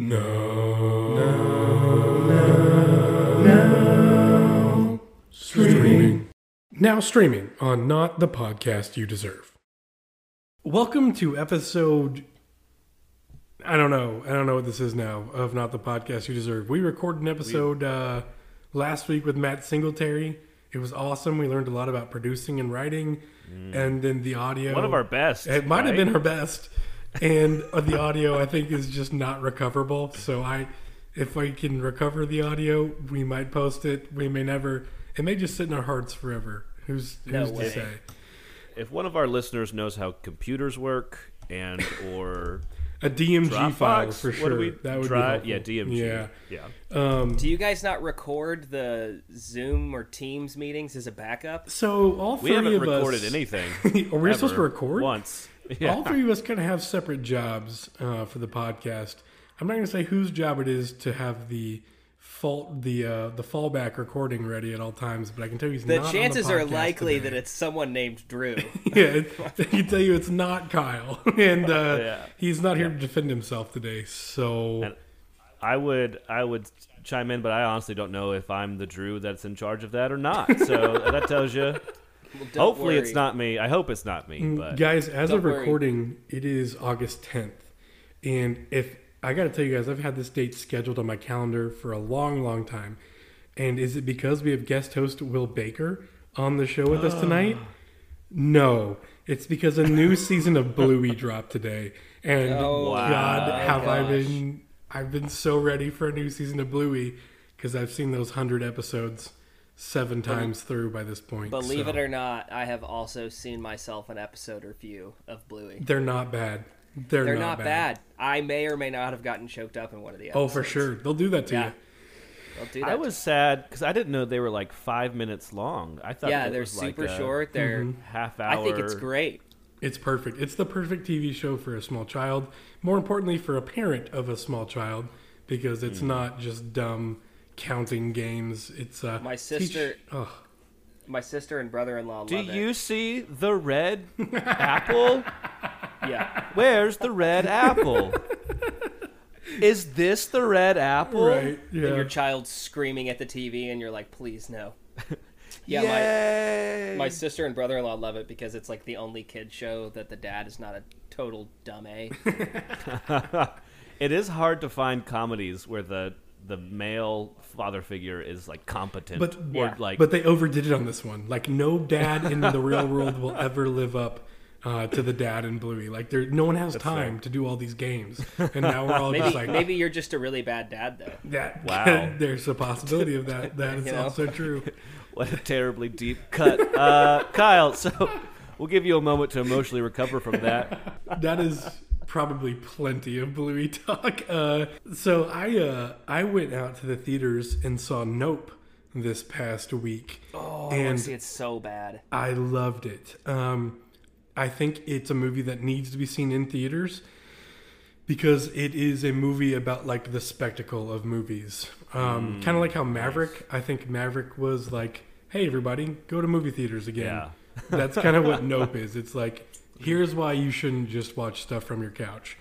No. No. No. No. Streaming. Now streaming on Not the Podcast You Deserve. Welcome to episode. I don't know. I don't know what this is now of Not the Podcast You Deserve. We recorded an episode uh, last week with Matt Singletary. It was awesome. We learned a lot about producing and writing, and then the audio. One of our best. It might have been her best, and uh, the audio I think is just not recoverable. So I, if we can recover the audio, we might post it. We may never. It may just sit in our hearts forever. Who's No who's way. to say? If one of our listeners knows how computers work and or A DMG Dropbox, file for what sure. we that would try? be Yeah. DMG. Yeah. yeah. Um, Do you guys not record the Zoom or Teams meetings as a backup? so all We three haven't of recorded us, anything. Are we supposed to record? once? Yeah. All three of us kind of have separate jobs uh, for the podcast. I'm not going to say whose job it is to have the fault the uh, the fallback recording ready at all times, but I can tell you he's The not on chances the are likely today. that it's someone named Drew. yeah, I can tell you it's not Kyle, and uh, Yeah. he's not here to defend himself today. So And I would I would chime in, but I honestly don't know if I'm the Drew that's in charge of that or not. So that tells you. Well, don't Hopefully, it's not me. I hope it's not me. Mm, but guys, as Don't of worry. recording, it is August 10th, and if I got to tell you guys, I've had this date scheduled on my calendar for a long, long time. And is it because we have guest host Will Baker on the show with us ah. tonight? No, it's because a new season of Bluey dropped today, and Oh, God, my have I been? I've been so ready for a new season of Bluey because I've seen those hundred episodes seven times through by this point. Believe so it or not, I have also seen myself an episode or few of Bluey. they're not bad. They're, They're not, bad. I may or may not have gotten choked up in one of the episodes. Oh, for sure. They'll do that to Yeah. you. That. I was sad because I didn't know they were like five minutes long. I thought yeah, it they're was like super a short. They're. half hour. I think it's great. It's perfect. It's the perfect TV show for a small child. More importantly, for a parent of a small child, because it's Hmm. not just dumb counting games. It's uh, My teach- sister- Ugh. My sister and brother-in-law Do love you see the red apple? Yeah. Where's the red apple? Is this the red apple? right? And your child's screaming at the TV, and you're like, "Please no." Yeah, Yay! my my sister and brother-in-law love it because it's like the only kid show that the dad is not a total dumb a. it is hard to find comedies where the the male father figure is like competent But- or Yeah. like But they overdid it on this one. Like no dad in the real world will ever live up uh, to the dad in Bluey. Like there, no one has time fair. to do all these games, and now we're all Maybe just like maybe you're just a really bad dad though. that. Wow. there's a possibility of that. That is You know? also true. what a terribly deep cut. Uh, Kyle, so we'll give you a moment to emotionally recover from that. that is probably plenty of Bluey talk. Uh, so I uh, I went out to the theaters and saw Nope this past week, Oh, and see it so bad. I loved it. Um, I think it's a movie that needs to be seen in theaters because it is a movie about like the spectacle of movies. Um, kind of like how Maverick. I think Maverick was like, "Hey, everybody, go to movie theaters again." Yeah. That's kind of what Nope is. It's like, here's why you shouldn't just watch stuff from your couch.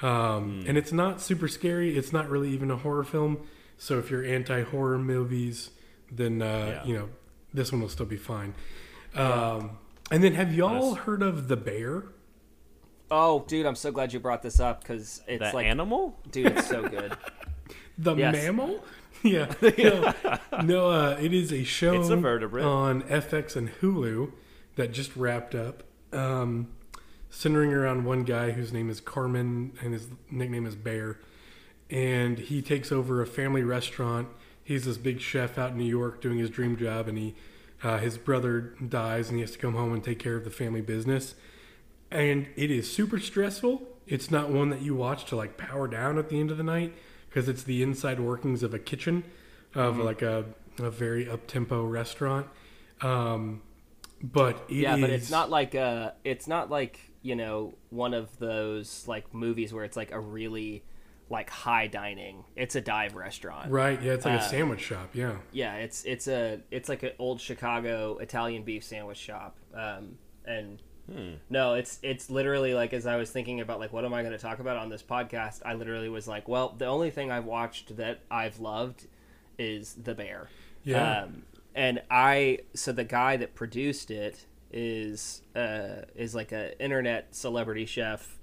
Um, And it's not super scary. It's not really even a horror film. So if you're anti horror movies, then uh, Yeah. you know this one will still be fine. Um, and then, have y'all Nice. heard of the Bear? Oh, dude, I'm so glad you brought this up because it's That like, animal? dude, it's so good. The Yes. mammal? Yeah. No, no uh, it is a show It's a vertebrate. on FX and Hulu that just wrapped up, um, centering around one guy whose name is Carmen and his nickname is Bear. And he takes over a family restaurant. He's this big chef out in New York doing his dream job, and he uh, his brother dies, and he has to come home and take care of the family business. And it is super stressful. It's not one that you watch to like power down at the end of the night because it's the inside workings of a kitchen of Mm-hmm. like a, a very up tempo restaurant. Um, but it yeah, but it's not like uh it's not like you know one of those like movies where it's like a really like high dining. It's a dive restaurant. right. Yeah, it's like a uh, sandwich shop. Yeah, Yeah, it's it's a it's like an old Chicago Italian beef sandwich shop. Um, and No, it's it's literally like as I was thinking about like what am I going to talk about on this podcast, I literally was like, well, the only thing I've watched that I've loved is The Bear. Yeah. Um, and I so the guy that produced it is uh is like a internet celebrity chef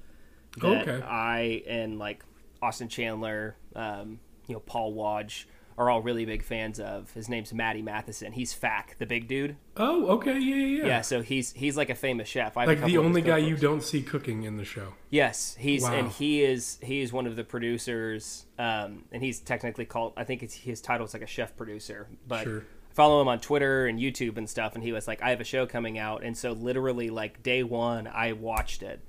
that Okay. I and like Austin Chandler, um, you know, Paul Wadge are all really big fans of. His name's Matty Matheson. He's Fack, the big dude. Oh, okay, yeah, yeah, yeah. Yeah, so he's he's like a famous chef. I like the only guy you don't see cooking in the show. Yes, he's Wow. and he is he is one of the producers, um, and he's technically called. I think it's his title is like a chef producer, but Sure. Follow him on Twitter and YouTube and stuff. And he was like, I have a show coming out, and so literally like day one, I watched it,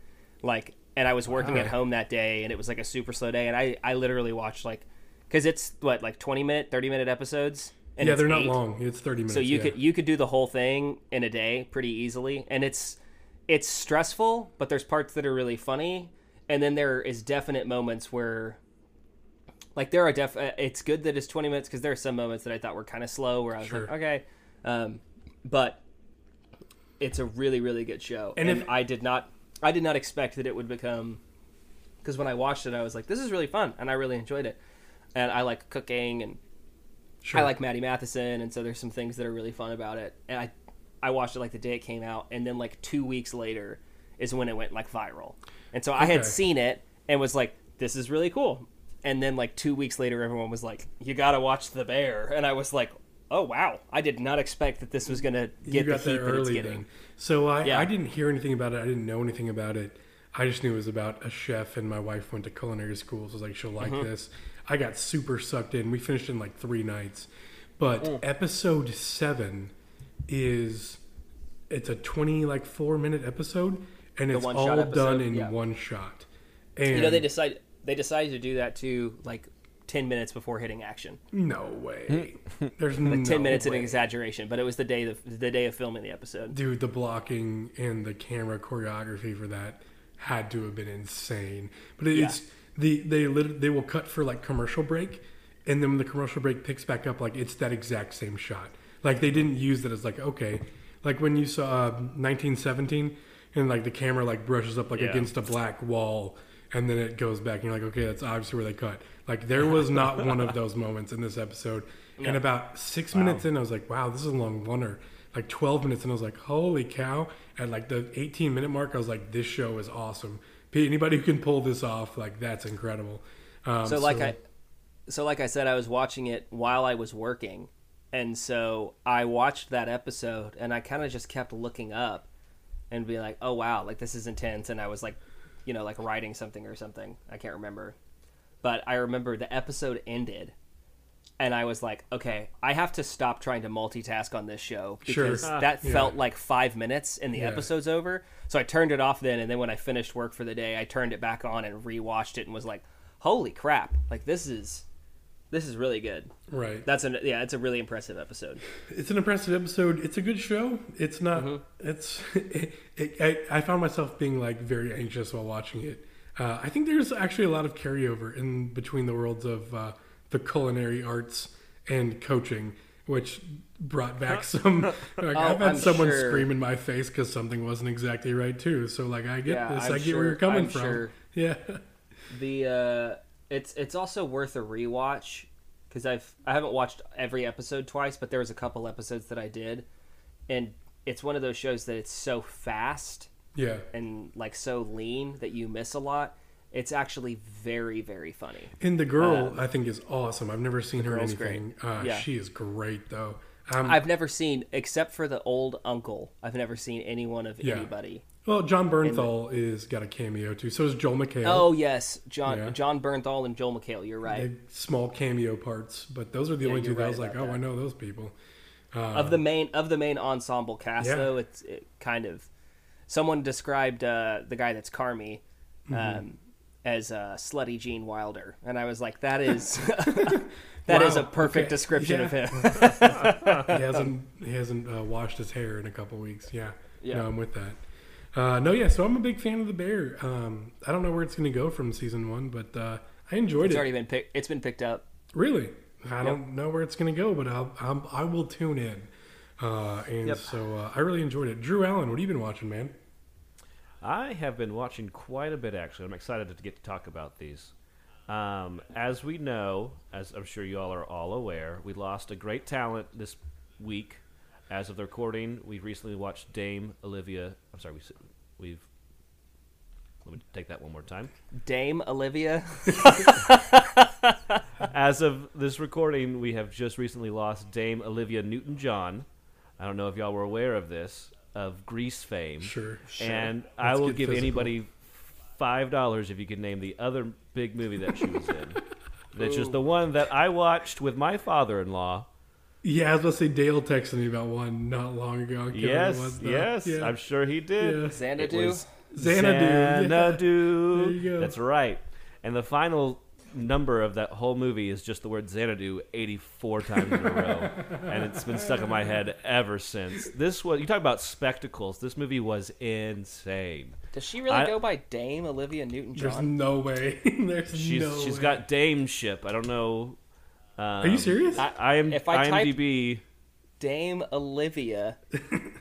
like, and I was working at home that day, and it was like a super slow day, and I I literally watched like, because it's what like twenty minute, thirty minute episodes. And yeah, they're not eight. long. It's thirty minutes. So you yeah. could you could do the whole thing in a day pretty easily, and it's it's stressful, but there's parts that are really funny, and then there is definite moments where, like there are def. uh, It's good that it's 20 minutes because there are some moments that I thought were kind of slow where I was Sure. like, okay, um, but it's a really really good show, And and, if- I did not I did not expect that it would become because when I watched it, I was like, this is really fun, and I really enjoyed it, and I like cooking and Sure. I like Matty Matheson, and so there's some things that are really fun about it. And I, I watched it like the day it came out, and then like two weeks later is when it went like viral. And so I had seen it and was like, "This is really cool." And then like two weeks later, everyone was like, "You got to watch The Bear," and I was like, "Oh wow! I did not expect that this was gonna get the heat that it's getting." then. So I, Yeah. I didn't hear anything about it. I didn't know anything about it. I just knew it was about a chef, and my wife went to culinary school, so I was like, she'll like Mm-hmm. this. I got super sucked in. We finished in like three nights. But Mm. episode seven is it's a twenty like four minute episode, and it's all episode, done in yeah. one shot. And You know, they decide they decided to do that too, like ten minutes before hitting action. no way. There's Like no ten minutes way. an exaggeration, but it was the day of, the day of filming the episode. Dude, the blocking and the camera choreography for that had to have been insane. But it's the they lit- they will cut for like commercial break, and then when the commercial break picks back up, like it's that exact same shot. Like they didn't use it as like okay, like when you saw uh, 1917, and like the camera like brushes up like Yeah. against a black wall, and then it goes back, and you're like okay, that's obviously where they cut. Like there was not one of those moments in this episode. And about six minutes in, I was like, wow, this is a long oneer like 12 minutes and I was like, holy cow. At like the 18 minute mark, I was like, this show is awesome. P- Anybody who can pull this off, like, that's incredible. Um, so like I so like I said I was watching it while I was working and so I watched that episode and I kind of just kept looking up and be like oh wow like this is intense and I was like you know like writing something or something I can't remember but I remember the episode ended and I was like okay I have to stop trying to multitask on this show because Ah, that yeah. felt like 5 minutes and the Yeah. episode's over so I turned it off then and then when I finished work for the day I turned it back on and rewatched it and was like holy crap like this is this is really good right. that's an yeah it's a really impressive episode It's an impressive episode. It's a good show. It's not, Mm-hmm. it's, it, it, I, I found myself being like very anxious while watching it. Uh, I think there's actually a lot of carryover in between the worlds of uh, the culinary arts and coaching, which brought back some. Like, I've had Oh, I'm someone sure. scream in my face because something wasn't exactly right too. So like, I get Yeah, this. I'm I get sure- where you're coming I'm from. sure. Yeah. the uh it's it's also worth a rewatch because i've i haven't watched every episode twice but there was a couple episodes that i did and it's one of those shows that it's so fast Yeah. and like so lean that you miss a lot it's actually very very funny And the girl, I think, is awesome. I've never seen her in Um, anything. Uh, Yeah. She is great, though. Um, i've never seen except for the old uncle i've never seen any one of Yeah. anybody well, Jon Bernthal is got a cameo too. So is Joel McHale. oh yes john Yeah. jon bernthal and joel mchale you're right They- small cameo parts, but those are the only two you're that I was like, oh, that. I know those people. of the main of the main ensemble cast Yeah. though it's it kind of someone described uh, the guy that's carmy um, Mm-hmm. as uh, slutty gene wilder and i was like that is that is Wow, a perfect okay. description of him he hasn't he hasn't uh, washed his hair in a couple weeks. Yeah, Yeah. No, I'm with that. Uh, no, yeah. So I'm a big fan of the bear. Um, I don't know where it's going to go from season one, but uh, I enjoyed it's it. It's already been picked it's been picked up Really, I don't know where it's going to go, but I'll, I'm, I will tune in. Uh, and Yep. so uh, I really enjoyed it. Drew Allen, what have you been watching, man? I have been watching quite a bit, actually. I'm excited to get to talk about these. Um, as we know, as I'm sure you all are all aware, we lost a great talent this week. As of the recording, we've recently watched Dame Olivia. I'm sorry, we, s- we've. Let me take that one more time. Dame Olivia. As of this recording, we have just recently lost Dame Olivia Newton John. I don't know if y'all were aware of this, of Grease fame. Sure. sure. And I Let's will give physical. anybody five dollars if you can name the other big movie that she was in. That's just the one that I watched with my father-in-law. Yeah, I was about to say Dale texted me about one not long ago. I can't remember Yes, was, yes, Yeah. I'm sure he did. Yeah. It Xanadu. was Xanadu. yeah. Xanadu. There you go. That's right. And the final number of that whole movie is just the word Xanadu 84 times in a row. and it's been stuck in my head ever since. This was, you talk about spectacles. This movie was insane. Does she really I- go by Dame Olivia Newton John? There's no way. There's She's, no she's way. got Dameship. I don't know. Um, Are you serious? I, I am If I type- IMDb. Dame Olivia.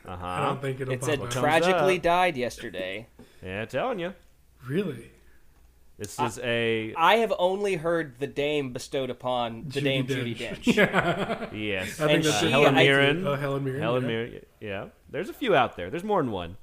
Uh I don't think it'll It pop said up. Comes tragically up. died yesterday. Yeah, telling you. Really? This is a I have only heard the Dame bestowed upon the Dame Judi Dench. yeah. yes. I think And that's she- Helen I- Mirren. Oh, Helen Mirren. Helen yeah. Mirren. Yeah, there's a few out there. There's more than one.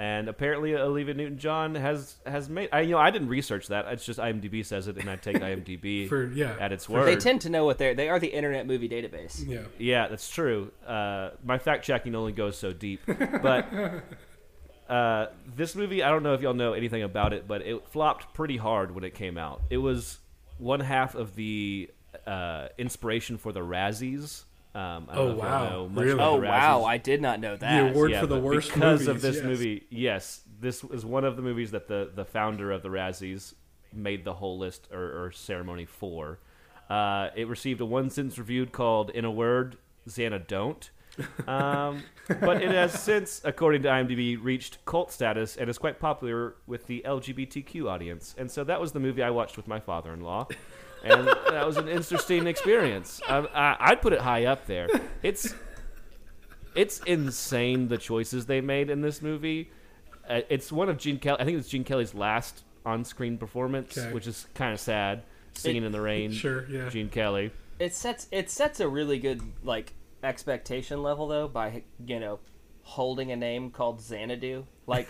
And apparently, Olivia Newton-John has has made. I you know I didn't research that. It's just IMDb says it, and I take IMDb For yeah. at its For- word. They tend to know what they're. They are the Internet Movie Database. Yeah. Yeah, that's true. Uh, my fact checking only goes so deep. But uh, this movie, I don't know if y'all know anything about it, but it flopped pretty hard when it came out. It was one half of the uh, inspiration for the Razzies. Um, I don't Oh, know wow. know much Really? Oh wow! I did not know that. The that. award Yeah, for the worst because movies, of this yes. movie. Yes, this is one of the movies that the the founder of the Razzies made the whole list or, or ceremony for. Uh, it received a one sentence review called "In a Word, Xana Don't." Um, but it has since, according to IMDb, reached cult status and is quite popular with the LGBTQ audience. And so that was the movie I watched with my father-in-law, and that was an interesting experience. I, I, I'd put it high up there. It's it's insane the choices they made in this movie. Uh, it's one of Gene Kelly. I think it's Gene Kelly's last on-screen performance, Okay. which is kind of sad. Singing in the rain, Sure, yeah. Gene Kelly. It sets it sets a really good like expectation level though by you know holding a name called Xanadu. Like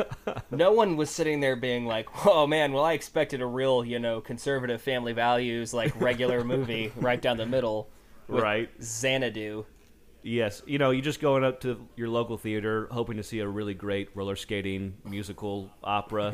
no one was sitting there being like, "Oh man, well I expected a real you know conservative family values like regular movie right down the middle." with Right. Xanadu. Yes, you know, you're just going up to your local theater, hoping to see a really great roller skating musical opera,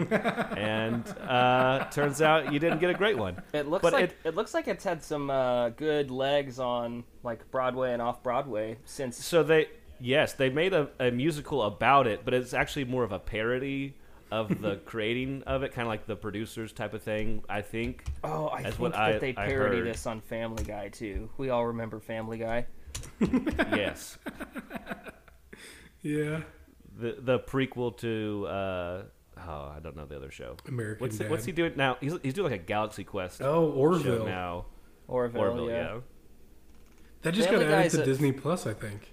and uh, turns out you didn't get a great one. It looks But like it- it, looks like it's had some uh, good legs on like Broadway and off Broadway since. So they, yes, they made a, a musical about it, but it's actually more of a parody of the creating of it, kind of like the producers type of thing. I think. Oh, I That's think what that I- they I parody heard. this on Family Guy too. We all remember Family Guy. yes, Yeah. the the prequel to. Uh, oh, I don't know the other show. American What's Dad. what's he doing now? He's he's doing like a Galaxy Quest Oh, show Orville. now. Orville, Orville, yeah. yeah. That just Family got added Guy's to a- Disney Plus, I think.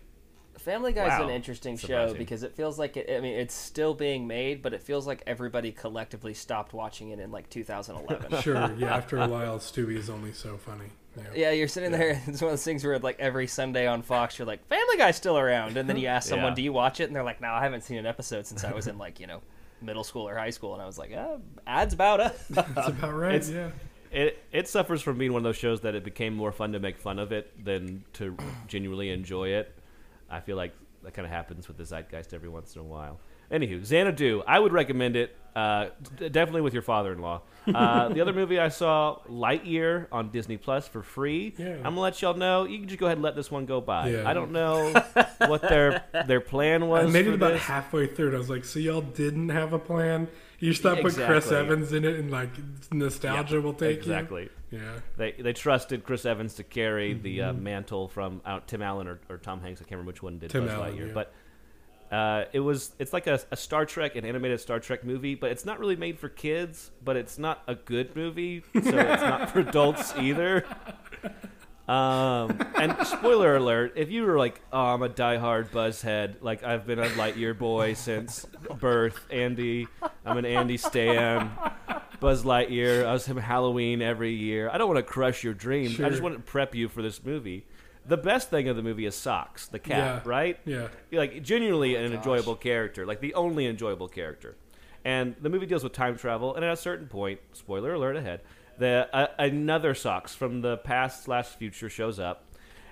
Family Guy's Wow. an interesting show because it feels like it, I mean it's still being made, but it feels like everybody collectively stopped watching it in like 2011. Sure. Yeah. After a while, Stewie is only so funny. Yeah. yeah, you're sitting there. It's one of those things where like every Sunday on Fox, you're like, Family Guy's still around, and then you ask someone, Yeah. "Do you watch it?" And they're like, "No, I haven't seen an episode since I was in like you know middle school or high school." And I was like, uh, "Ads about us." That's about right. It's- yeah. It it suffers from being one of those shows that it became more fun to make fun of it than to genuinely enjoy it. I feel like that kind of happens with the zeitgeist every once in a while. Anywho, Xanadu, I would recommend it. Uh, d- definitely with your father-in-law. Uh, the other movie I saw, Lightyear, on Disney Plus for free. Yeah. I'm gonna let y'all know. You can just go ahead and let this one go by. Yeah. I don't know what their their plan was. I made it about this. halfway through. And I was like, so y'all didn't have a plan? You just thought put Chris Evans in it and like nostalgia will take exactly. you? Exactly. Yeah. They they trusted Chris Evans to carry the uh, Mm-hmm. mantle from uh, Tim Allen or, or Tom Hanks. I can't remember which one did Tim Buzz Allen, Lightyear, yeah. but uh, it was it's like a, a Star Trek, an animated Star Trek movie, but it's not really made for kids. But it's not a good movie, so it's not for adults either. Um, and spoiler alert: if you were like, "Oh, I'm a diehard Buzzhead," like I've been a Lightyear boy since birth, Andy, I'm an Andy Stan, Buzz Lightyear. I was him Halloween every year. I don't want to crush your dreams. I just want to prep you for this movie. The best thing of the movie is Socks, the cat, Yeah. right? Yeah. like genuinely an enjoyable character, like the only enjoyable character. And the movie deals with time travel, and at a certain point, spoiler alert ahead, the uh, another Socks from the past slash future shows up,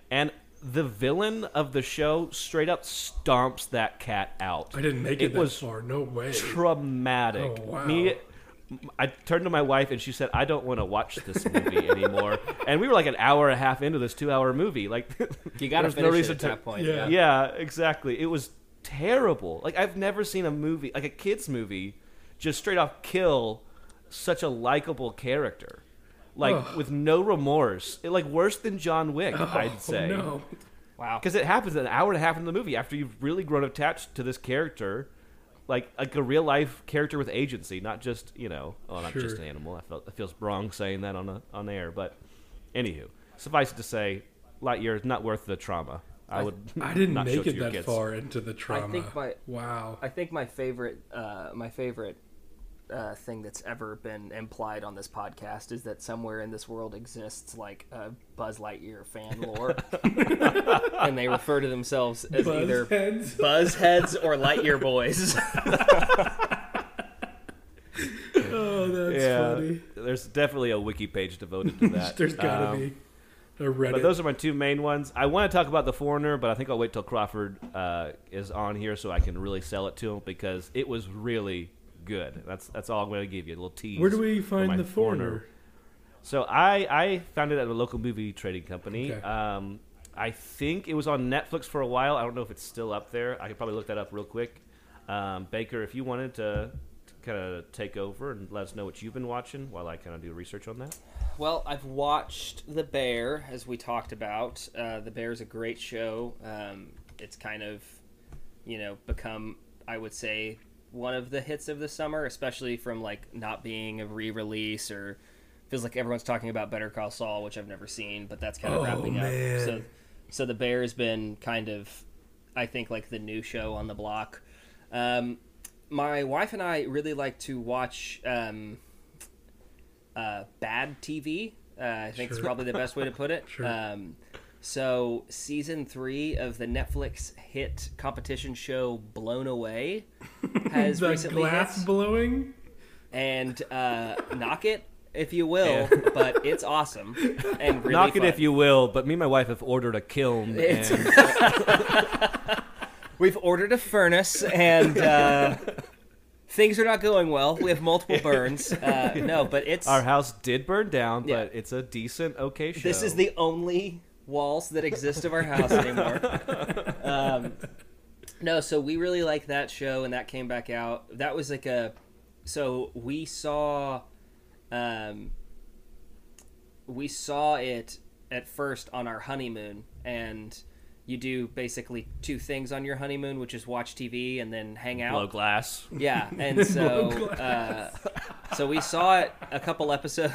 and the villain of the show straight up stomps that cat out. I didn't make it, It that was far. No way. traumatic. Oh, wow. Me, I turned to my wife and she said, "I don't want to watch this movie anymore." and we were like an hour and a half into this two-hour movie. Like, You got to there's finish no it reason at to. that point. Yeah. Yeah. Yeah, exactly. It was terrible. Like I've never seen a movie like a kids movie just straight off kill such a likable character. Like Ugh. with no remorse. It, like worse than John Wick, Oh, I'd say. no. Wow. Because it happens an hour and a half into the movie after you've really grown attached to this character, like like a real life character with agency, not just you know, well, not just an animal. I felt it feels wrong saying that on a, on air, but anywho, suffice it to say, Lightyear is not worth the trauma. I would. I didn't not make to it that kids. far into the trauma. I think my- wow. I think my favorite, uh, my favorite uh, thing that's ever been implied on this podcast is that somewhere in this world exists like a Buzz Lightyear fan lore, and they refer to themselves as either Buzzheads. Buzzheads or Lightyear boys. Oh, that's Yeah, funny. there's definitely a wiki page devoted to that. There's gotta Um, be Reddit. But those are my two main ones. I want to talk about the Foreigner, but I think I'll wait till Crawford uh, is on here so I can really sell it to him because it was really good. That's that's all I'm going to give you a little tease. Where do we for my find the foreigner? So I I found it at a local movie trading company. Okay. Um, I think it was on Netflix for a while. I don't know if it's still up there. I could probably look that up real quick. Um, Baker, if you wanted to, to kind of take over and let us know what you've been watching while I kind of do research on that. Well, I've watched The Bear, as we talked about. Uh, the Bear is a great show. Um, it's kind of, you know, become, I would say, one of the hits of the summer, especially from like not being a re-release or feels like everyone's talking about Better Call Saul, which I've never seen, but that's kind of Oh, wrapping man. up. So, so The Bear has been kind of, I think, like the new show on the block. Um, my wife and I really like to watch. Um, uh, bad TV. Uh, I think it's probably the best way to put it. Sure. Um, so season three of the Netflix hit competition show Blown Away has the recently glass hit, blowing. and uh, knock it if you will, Yeah. but it's awesome and really Knock it if you will, but me and my wife have ordered a kiln. And We've ordered a furnace and. Uh, Things are not going well. We have multiple burns. Uh, no, but it's Our house did burn down, Yeah. but it's a decent, okay show. This is the only walls that exist of our house anymore. um, no, so we really like that show, and that came back out. That was like a. So we saw, um, we saw it at first on our honeymoon, and you do basically two things on your honeymoon, which is watch TV and then hang out. blow glass. Yeah, and so uh, so we saw it a couple episodes.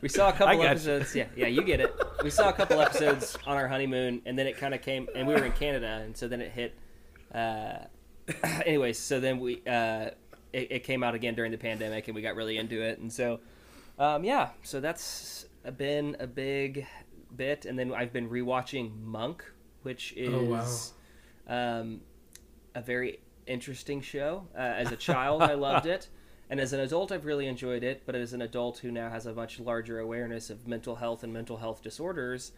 We saw a couple got you. episodes. Yeah, yeah, you get it. We saw a couple episodes on our honeymoon, and then it kind of came, and we were in Canada, and so then it hit. Uh, anyways, so then we uh, it, it came out again during the pandemic, and we got really into it, and so um, yeah, so that's been a big bit, and then I've been rewatching Monk, which is Oh, wow. um, a very interesting show. Uh, as a child, I loved it, and as an adult, I've really enjoyed it. But as an adult who now has a much larger awareness of mental health and mental health disorders,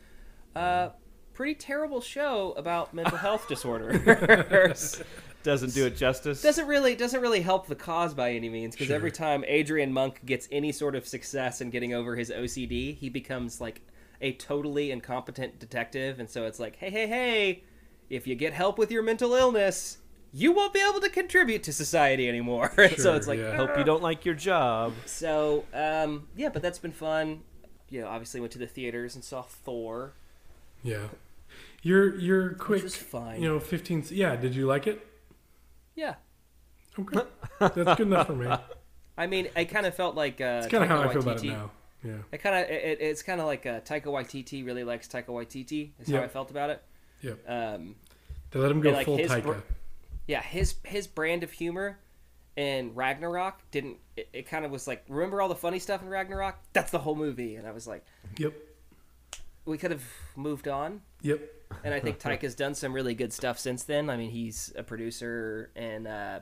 uh, pretty terrible show about mental health disorders. Doesn't do it justice. doesn't really doesn't really help the cause by any means because Sure. every time Adrian Monk gets any sort of success in getting over his OCD, he becomes like a totally incompetent detective, and so it's like, hey, hey, hey, if you get help with your mental illness, you won't be able to contribute to society anymore. And so it's like, yeah. Hope you don't like your job. so um, yeah, but that's been fun. You know, obviously went to the theaters and saw Thor, Yeah. Your your quick, which was fine. you know, 15. Yeah, did you like it? yeah, Okay. That's good enough for me. I mean, I kind of felt like uh, It's kind of how I Taika feel about it now. Yeah. It kind of it, it's kind of like uh, Taika Waititi really likes Taika Waititi. Is how I felt about it. Yeah. Um, They let him go And, like, full Taika. br- yeah, his his brand of humor in Ragnarok didn't. It, it kind of was like, remember all the funny stuff in Ragnarok? That's the whole movie, and I was like, yep. we could have moved on. Yep. And I think Taika has done some really good stuff since then. I mean, he's a producer and uh,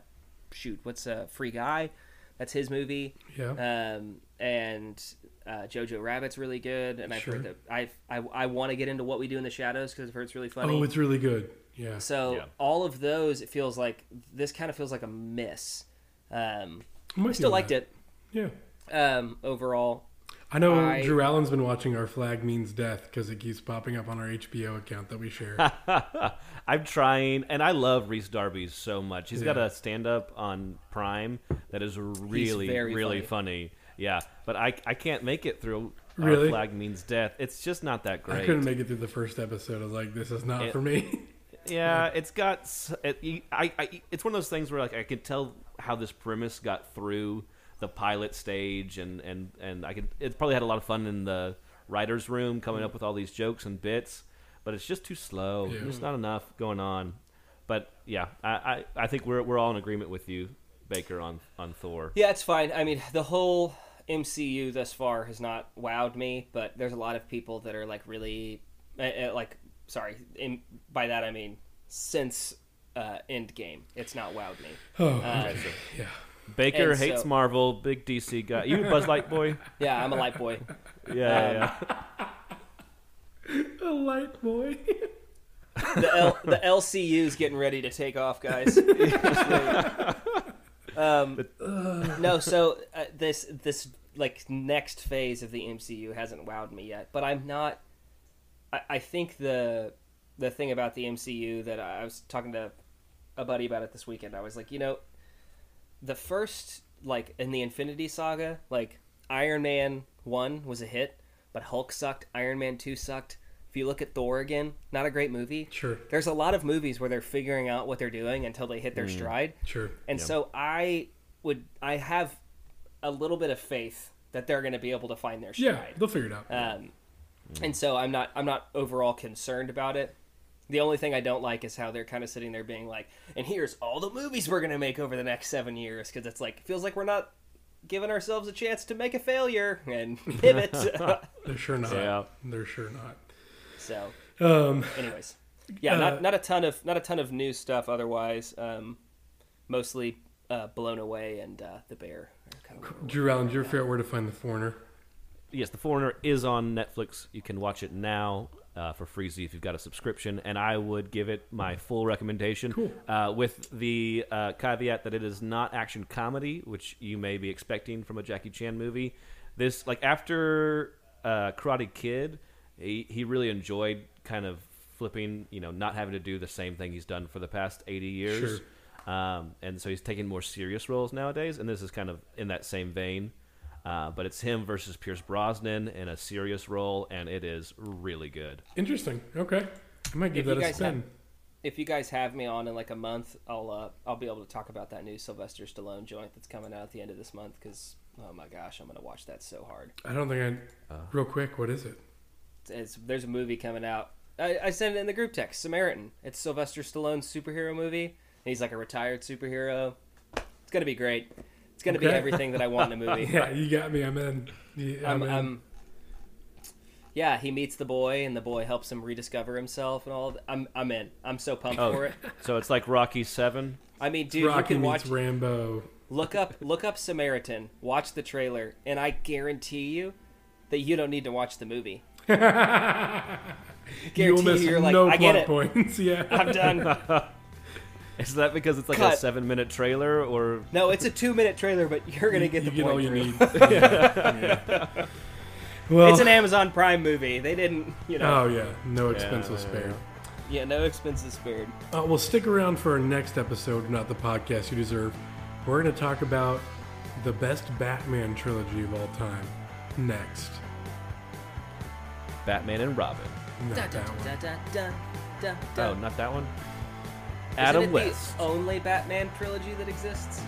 shoot, what's a Free Guy? That's his movie. Yeah. Um, and uh, Jojo Rabbit's really good. And I've Sure. heard that I've, I I want to get into What We Do in the Shadows because I've heard it's really funny. oh, it's really good. Yeah. So Yeah. all of those, it feels like this kind of feels like a miss. Um, I'm I with still liked that. it Yeah. um, overall. I know I- Drew Allen's been watching Our Flag Means Death because it keeps popping up on our HBO account that we share. I'm trying, and I love Rhys Darby so much. He's got a stand up on Prime that is really, very really funny. Yeah, but I, I can't make it through. Uh, Our flag means death. It's just not that great. I couldn't make it through the first episode. I was like, this is not It- for me. Yeah, it's got. It, I, I, it's one of those things where like I could tell how this premise got through the pilot stage, and and and I could. It probably had a lot of fun in the writers' room coming up with all these jokes and bits, but it's just too slow. Yeah. There's not enough going on. But yeah, I, I, I think we're we're all in agreement with you, Baker, on on Thor. Yeah, it's fine. I mean, the whole MCU thus far has not wowed me, but there's a lot of people that are like really, uh, uh, like, sorry, in, by that I mean since uh, Endgame, it's not wowed me. Oh, Uh, okay. yeah. Baker And hates so- Marvel, big DC guy. You a Buzz Light boy? Yeah, I'm a light boy. Yeah, Um, yeah. A light boy. the L- the LCU's getting ready to take off, guys. um, no, so uh, this this like next phase of the MCU hasn't wowed me yet, but I'm not. I, I think the the thing about the MCU that I, I was talking to a buddy about it this weekend. I was like, you know, the first like in the Infinity Saga, like Iron Man one was a hit, but Hulk sucked. Iron Man two sucked. If you look at Thor again, not a great movie. Sure. There's a lot of movies where they're figuring out what they're doing until they hit their mm. stride. Sure. And Yeah. so I would I have a little bit of faith that they're going to be able to find their Yeah, they'll figure it out. Um, and so I'm not I'm not overall concerned about it. The only thing I don't like is how they're kind of sitting there being like, and here's all the movies we're going to make over the next seven years because it's like feels like we're not giving ourselves a chance to make a failure and pivot. They're sure not. Yeah. They're sure not. so, Um, anyways, yeah, Uh, not not a ton of not a ton of new stuff otherwise. Um, mostly uh, blown away and uh, the bear. Kind of Drew Allen, did you ever figure where to find the foreigner? yes, The Foreigner is on Netflix. You can watch it now uh, for free if you've got a subscription, and I would give it my full recommendation. Cool. Uh, with the uh, caveat that it is not action comedy, which you may be expecting from a Jackie Chan movie. This, like after uh, Karate Kid, he he really enjoyed kind of flipping, you know, not having to do the same thing he's done for the past eighty years. Um, and so he's taking more serious roles nowadays, and this is kind of in that same vein. Uh, but it's him versus Pierce Brosnan in a serious role, and it is really good. Interesting. Okay. I might give If that a spin. have- if you guys have me on in like a month, I'll uh, I'll be able to talk about that new Sylvester Stallone joint that's coming out at the end of this month. Because oh my gosh, I'm gonna watch that so hard. I don't think I. Uh. real quick, what is it? It's, it's there's a movie coming out. I, I sent it in the group text. Samaritan. It's Sylvester Stallone's superhero movie. And he's like a retired superhero. It's gonna be great. It's gonna be everything that I want in a movie. Yeah, you got me. I'm in. Yeah, I'm, I'm, in. I'm- yeah, he meets the boy, and the boy helps him rediscover himself, and all. Of I'm I'm in. I'm so pumped Oh. for it. So it's like Rocky Seven. I mean, dude, Rocky you can watch. Rambo. Look up look up Samaritan, watch the trailer, and I guarantee you that you don't need to watch the movie. You'll Guarantee miss you, you're like, no I plot get it. points. Yeah. I'm done. Is that because it's like a seven-minute trailer, or No, it's a two minute trailer, but you're gonna get you the get point. all you Drew. need. Yeah, yeah. Well, It's an Amazon Prime movie. They didn't, you know. oh yeah, no expense yeah, spared. Yeah, no expenses spared. Uh, well, stick around for our next episode, not the podcast you deserve. We're going to talk about the best Batman trilogy of all time. Next, Batman and Robin? not Dun, that dun, one. dun, dun, dun, dun, Oh, not that one. Isn't it West. the only Batman trilogy that exists?